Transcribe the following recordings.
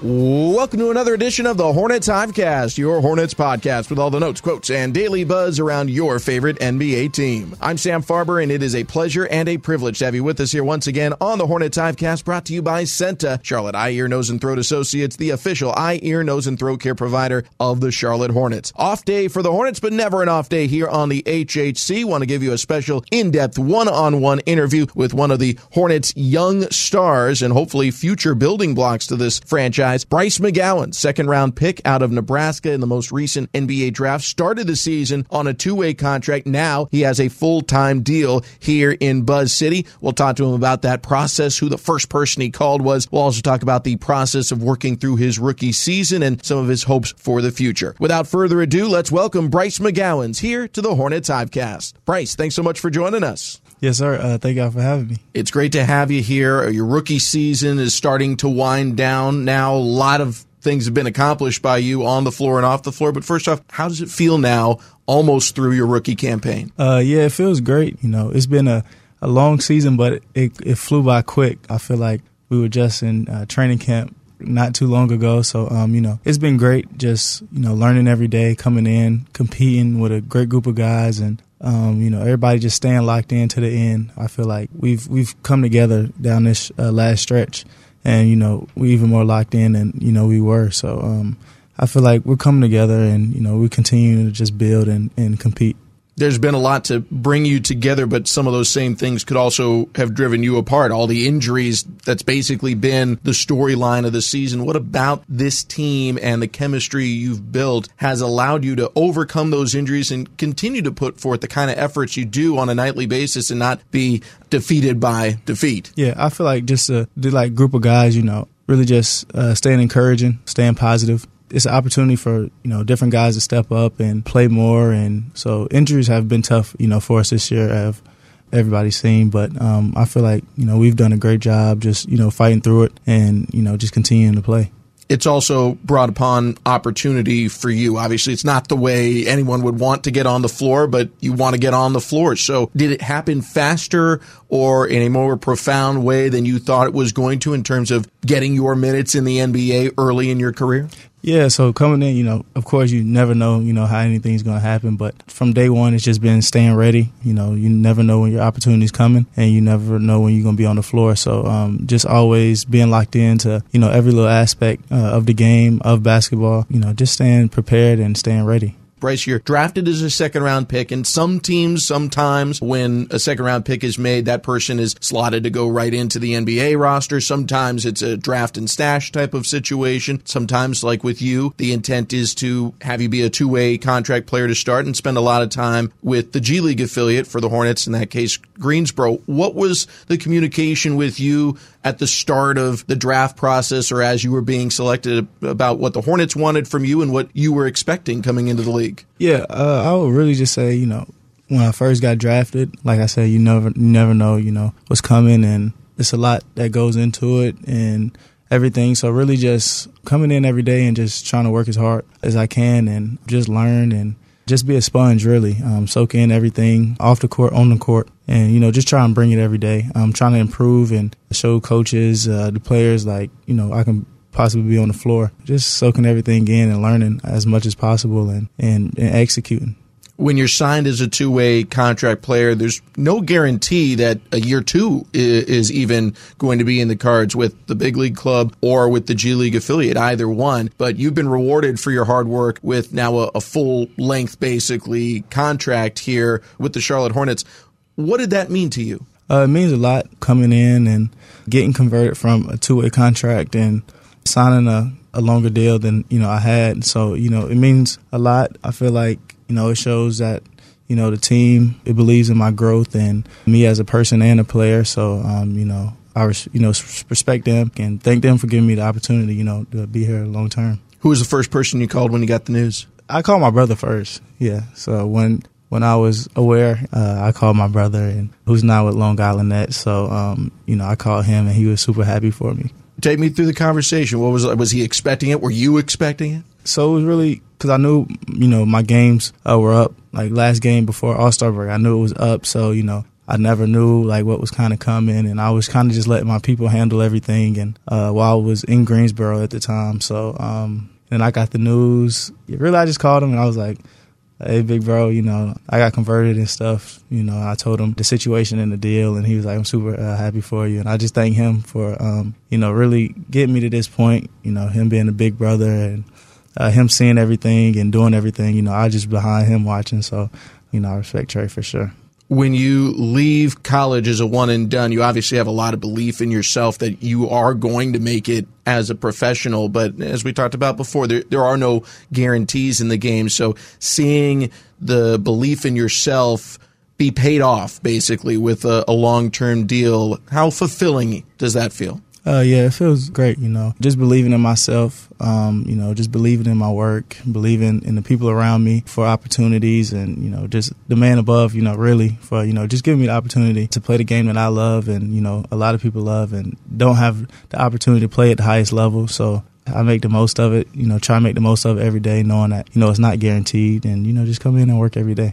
Welcome to another edition of the Hornets Hivecast, your Hornets podcast with all the notes, quotes, and daily buzz around your favorite NBA team. I'm Sam Farber, and it is a pleasure and a privilege to have you with us here once again on the Hornets Hivecast, brought to you by CEENTA, Charlotte Eye, Ear, Nose, and Throat Associates, the official eye, ear, nose, and throat care provider of the Charlotte Hornets. Off day for the Hornets, but never an off day here on the HHC. Want to give you a special in-depth one-on-one interview with one of the Hornets' young stars and hopefully future building blocks to this franchise. Bryce McGowens, second round pick out of Nebraska in the most recent NBA draft, started the season on a two way contract. Now he has a full time deal here in Buzz City. We'll talk to him about that process, who the first person he called was. We'll also talk about the process of working through his rookie season and some of his hopes for the future. Without further ado, let's welcome Bryce McGowens here to the Hornets Hivecast. Bryce, thanks so much for joining us. Yes, sir. Uh, thank y'all for having me. It's great to have you here. Your rookie season is starting to wind down now. A lot of things have been accomplished by you on the floor and off the floor. But first off, how does it feel now, almost through your rookie campaign? Uh, yeah, it feels great. You know, it's been a, a long season, but it, it flew by quick. I feel like we were just in uh, training camp not too long ago. So, um, you know, it's been great just, you know, learning every day, coming in, competing with a great group of guys and um, you know, everybody just staying locked in to the end. I feel like we've we've come together down this uh, last stretch, and you know, we even more locked in than you know we were. So um, I feel like we're coming together, and you know, we continue to just build and, and compete there's been a lot to bring you together, but some of those same things could also have driven you apart. All the injuries, that's basically been the storyline of the season. What about this team and the chemistry you've built has allowed you to overcome those injuries and continue to put forth the kind of efforts you do on a nightly basis and not be defeated by defeat? Yeah, I feel like just a like group of guys, you know, really just uh, staying encouraging, staying positive, it's an opportunity for you know different guys to step up and play more. And so injuries have been tough, you know, for us this year. Have everybody's seen, but um, I feel like you know we've done a great job just you know fighting through it and you know just continuing to play it's also brought upon opportunity for you. Obviously, it's not the way anyone would want to get on the floor, but you want to get on the floor. So, did it happen faster or in a more profound way than you thought it was going to in terms of getting your minutes in the NBA early in your career? Yeah, so coming in, you know, of course, you never know, you know, how anything's going to happen. But from day one, it's just been staying ready. You know, you never know when your opportunity's coming, and you never know when you're going to be on the floor. So um, just always being locked into, you know, every little aspect uh, of the game of basketball. You know, just staying prepared and staying ready. Bryce, you're drafted as a second round pick, and some teams, sometimes when a second round pick is made, that person is slotted to go right into the NBA roster. Sometimes it's a draft and stash type of situation. Sometimes, like with you, the intent is to have you be a two way contract player to start and spend a lot of time with the G League affiliate for the Hornets, in that case, Greensboro. What was the communication with you at the start of the draft process or as you were being selected about what the Hornets wanted from you and what you were expecting coming into the league? Yeah, uh, I would really just say, you know, when I first got drafted, like I said, you never never know, you know, what's coming and it's a lot that goes into it and everything. So really just coming in every day and just trying to work as hard as I can and just learn and just be a sponge, really. Um, soak in everything off the court, on the court, and you know, just try and bring it every day. I'm trying to improve and show coaches, uh, the players, like you know, I can possibly be on the floor. Just soaking everything in and learning as much as possible and, and, and executing when you're signed as a two way contract player, there's no guarantee that a year two is even going to be in the cards with the big league club or with the G League affiliate, either one. But you've been rewarded for your hard work with now a, a full length, basically, contract here with the Charlotte Hornets. What did that mean to you? Uh, it means a lot coming in and getting converted from a two way contract and signing a, a longer deal than you know I had. So you know it means a lot. I feel like you know, it shows that you know the team it believes in my growth and me as a person and a player. So um, you know, I res- you know respect them and thank them for giving me the opportunity. You know, to be here long term. Who was the first person you called when you got the news? I called my brother first. Yeah. So when when I was aware, uh, I called my brother, and who's now with Long Island Nets. So um, you know, I called him, and he was super happy for me. Take me through the conversation. What was was he expecting it? Were you expecting it? So it was really because I knew, you know, my games uh, were up. Like last game before All Star break, I knew it was up. So you know, I never knew like what was kind of coming, and I was kind of just letting my people handle everything. And uh, while I was in Greensboro at the time, so um, and I got the news. Really, I just called him and I was like, "Hey, big bro, you know, I got converted and stuff. You know, I told him the situation and the deal, and he was like, "I'm super uh, happy for you." And I just thank him for, um, you know, really getting me to this point. You know, him being a big brother and uh, him seeing everything and doing everything, you know, I just behind him watching. So, you know, I respect Trey for sure. When you leave college as a one and done, you obviously have a lot of belief in yourself that you are going to make it as a professional. But as we talked about before, there, there are no guarantees in the game. So seeing the belief in yourself be paid off basically with a, a long term deal, how fulfilling does that feel? Uh, yeah, it feels great, you know. Just believing in myself, um, you know, just believing in my work, believing in the people around me for opportunities and, you know, just the man above, you know, really for, you know, just giving me the opportunity to play the game that I love and, you know, a lot of people love and don't have the opportunity to play at the highest level. So I make the most of it, you know, try to make the most of it every day, knowing that, you know, it's not guaranteed and, you know, just come in and work every day.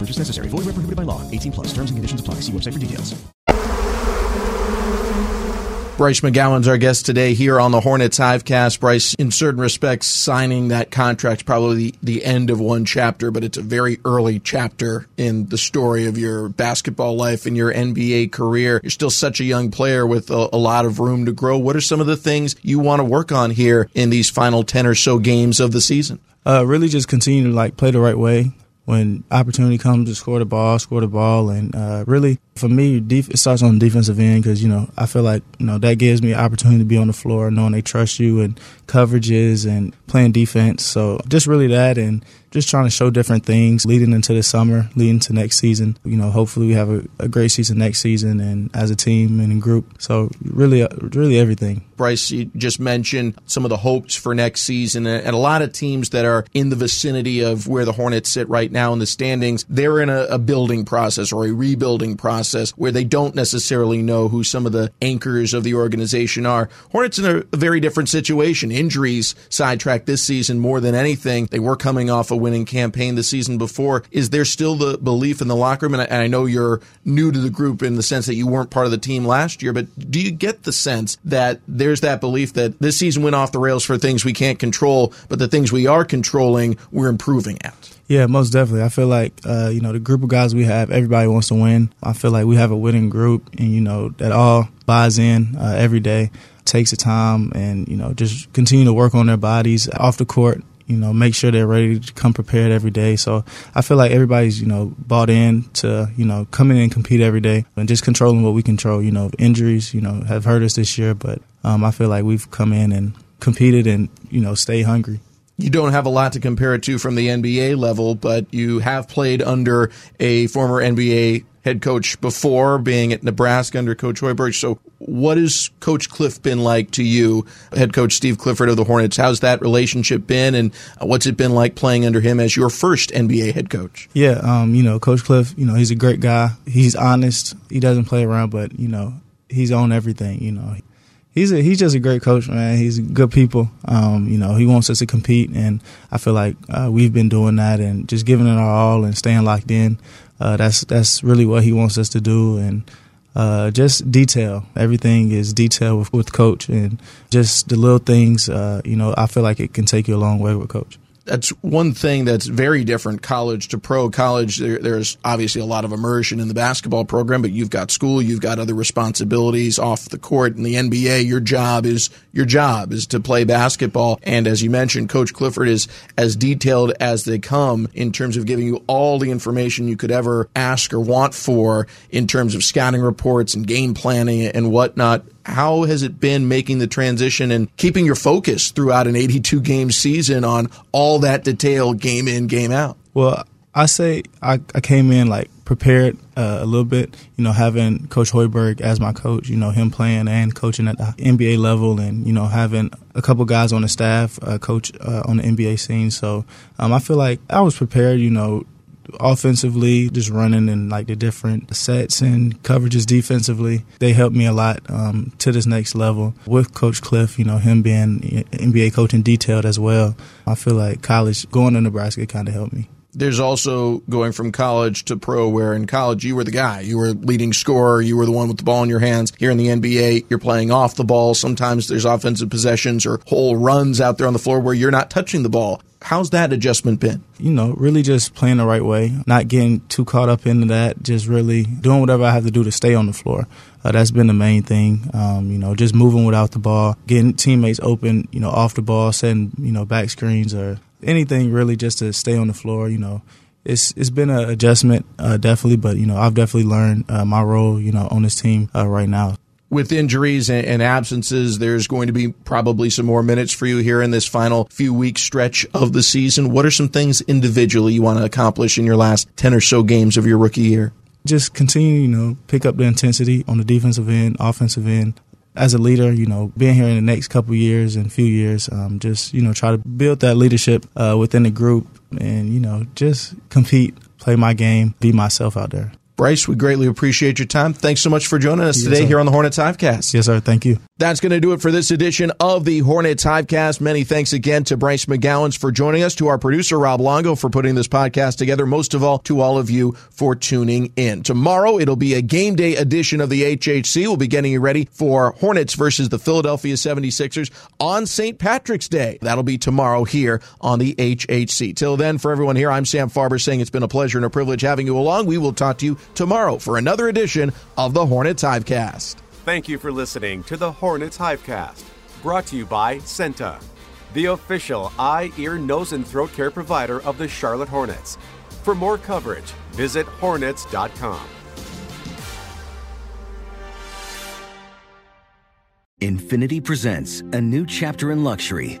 No purchase necessary. Void where prohibited by law. 18 plus. Terms and conditions apply. See website for details. Bryce McGowens our guest today here on the Hornets Hivecast. Bryce, in certain respects, signing that contract probably the, the end of one chapter, but it's a very early chapter in the story of your basketball life and your NBA career. You're still such a young player with a, a lot of room to grow. What are some of the things you want to work on here in these final 10 or so games of the season? Uh, really just continue to like play the right way when opportunity comes to score the ball, score the ball, and uh, really for me, def- it starts on the defensive end because you know I feel like you know that gives me opportunity to be on the floor, knowing they trust you and coverages and playing defense. So just really that, and just trying to show different things leading into the summer, leading to next season. You know, hopefully we have a, a great season next season and as a team and in group. So really, uh, really everything. Bryce, you just mentioned some of the hopes for next season, and a lot of teams that are in the vicinity of where the Hornets sit right now in the standings, they're in a, a building process or a rebuilding process where they don't necessarily know who some of the anchors of the organization are. Hornets in a, a very different situation. Injuries sidetracked this season more than anything. They were coming off a winning campaign the season before. Is there still the belief in the locker room? And I, and I know you're new to the group in the sense that you weren't part of the team last year, but do you get the sense that there's that belief that this season went off the rails for things we can't control, but the things we are controlling, we're improving at? Yeah, most definitely. I feel like uh, you know the group of guys we have, everybody wants to win. I feel like we have a winning group, and you know that all buys in uh, every day, takes the time, and you know just continue to work on their bodies off the court. You know, make sure they're ready to come prepared every day. So I feel like everybody's you know bought in to you know come in and compete every day, and just controlling what we control. You know, injuries you know have hurt us this year, but um, I feel like we've come in and competed and you know stay hungry you don't have a lot to compare it to from the NBA level, but you have played under a former NBA head coach before, being at Nebraska under Coach Hoiberg. So, what has Coach Cliff been like to you, head coach Steve Clifford of the Hornets? How's that relationship been, and what's it been like playing under him as your first NBA head coach? Yeah, um, you know, Coach Cliff, you know, he's a great guy. He's honest. He doesn't play around, but you know, he's on everything. You know, he's a, he's just a great coach, man. He's good people. Um, you know, he wants us to compete, and I feel like uh, we've been doing that and just giving it our all and staying locked in. Uh, that's that's really what he wants us to do, and uh, just detail. Everything is detail with, with coach, and just the little things. Uh, you know, I feel like it can take you a long way with coach that's one thing that's very different college to pro. College there, there's obviously a lot of immersion in the basketball program but you've got school you've got other responsibilities off the court. In the nba your job is your job is to play basketball. And as you mentioned coach clifford is as detailed as they come in terms of giving you all the information you could ever ask or want for in terms of scouting reports and game planning and whatnot how has it been making the transition and keeping your focus throughout an 82 game season on all that detail game in, game out? Well, I say I, I came in like prepared uh, a little bit, you know, having Coach Hoiberg as my coach, you know, him playing and coaching at the NBA level and, you know, having a couple guys on the staff, uh, coach uh, on the NBA scene. So um, I feel like I was prepared, you know, offensively, just running in like the different sets and coverages defensively. They helped me a lot um, to this next level with Coach Cliff. You know, him being NBA coaching detailed as well. I feel like college going to Nebraska kind of helped me there's also going from college to pro where in college you were the guy you were leading scorer you were the one with the ball in your hands here in the nba you're playing off the ball sometimes there's offensive possessions or whole runs out there on the floor where you're not touching the ball how's that adjustment been you know really just playing the right way not getting too caught up into that just really doing whatever i have to do to stay on the floor uh, that's been the main thing um, you know just moving without the ball getting teammates open you know off the ball setting you know back screens or anything really just to stay on the floor. You know, it's it's been an adjustment uh, definitely, but you know I've definitely learned uh, my role. You know, on this team uh, right now. With injuries and absences, there's going to be probably some more minutes for you here in this final few week stretch of the season. What are some things individually you want to accomplish in your last 10 or so games of your rookie year? Just continue, you know, pick up the intensity on the defensive end, offensive end, as a leader, you know, being here in the next couple years and few years, um, just you know, try to build that leadership uh, within the group, and you know, just compete, play my game, be myself out there. Bryce, we greatly appreciate your time. Thanks so much for joining us yes, today sir. here on the Hornets Hivecast. Yes, sir. Thank you. That's going to do it for this edition of the Hornets Hivecast. Many thanks again to Bryce McGowens for joining us, to our producer Rob Longo for putting this podcast together, most of all to all of you for tuning in. Tomorrow it'll be a game day edition of the HHC. We'll be getting you ready for Hornets versus the Philadelphia 76ers on St. Patrick's Day. That'll be tomorrow here on the HHC. Till then, for everyone here, I'm Sam Farber saying it's been a pleasure and a privilege having you along. We will talk to you tomorrow for another edition of the Hornets Hivecast. Thank you for listening to the Hornets Hivecast, brought to you by CEENTA, the official eye, ear, nose, and throat care provider of the Charlotte Hornets. For more coverage, visit hornets.com. Infiniti presents a new chapter in luxury,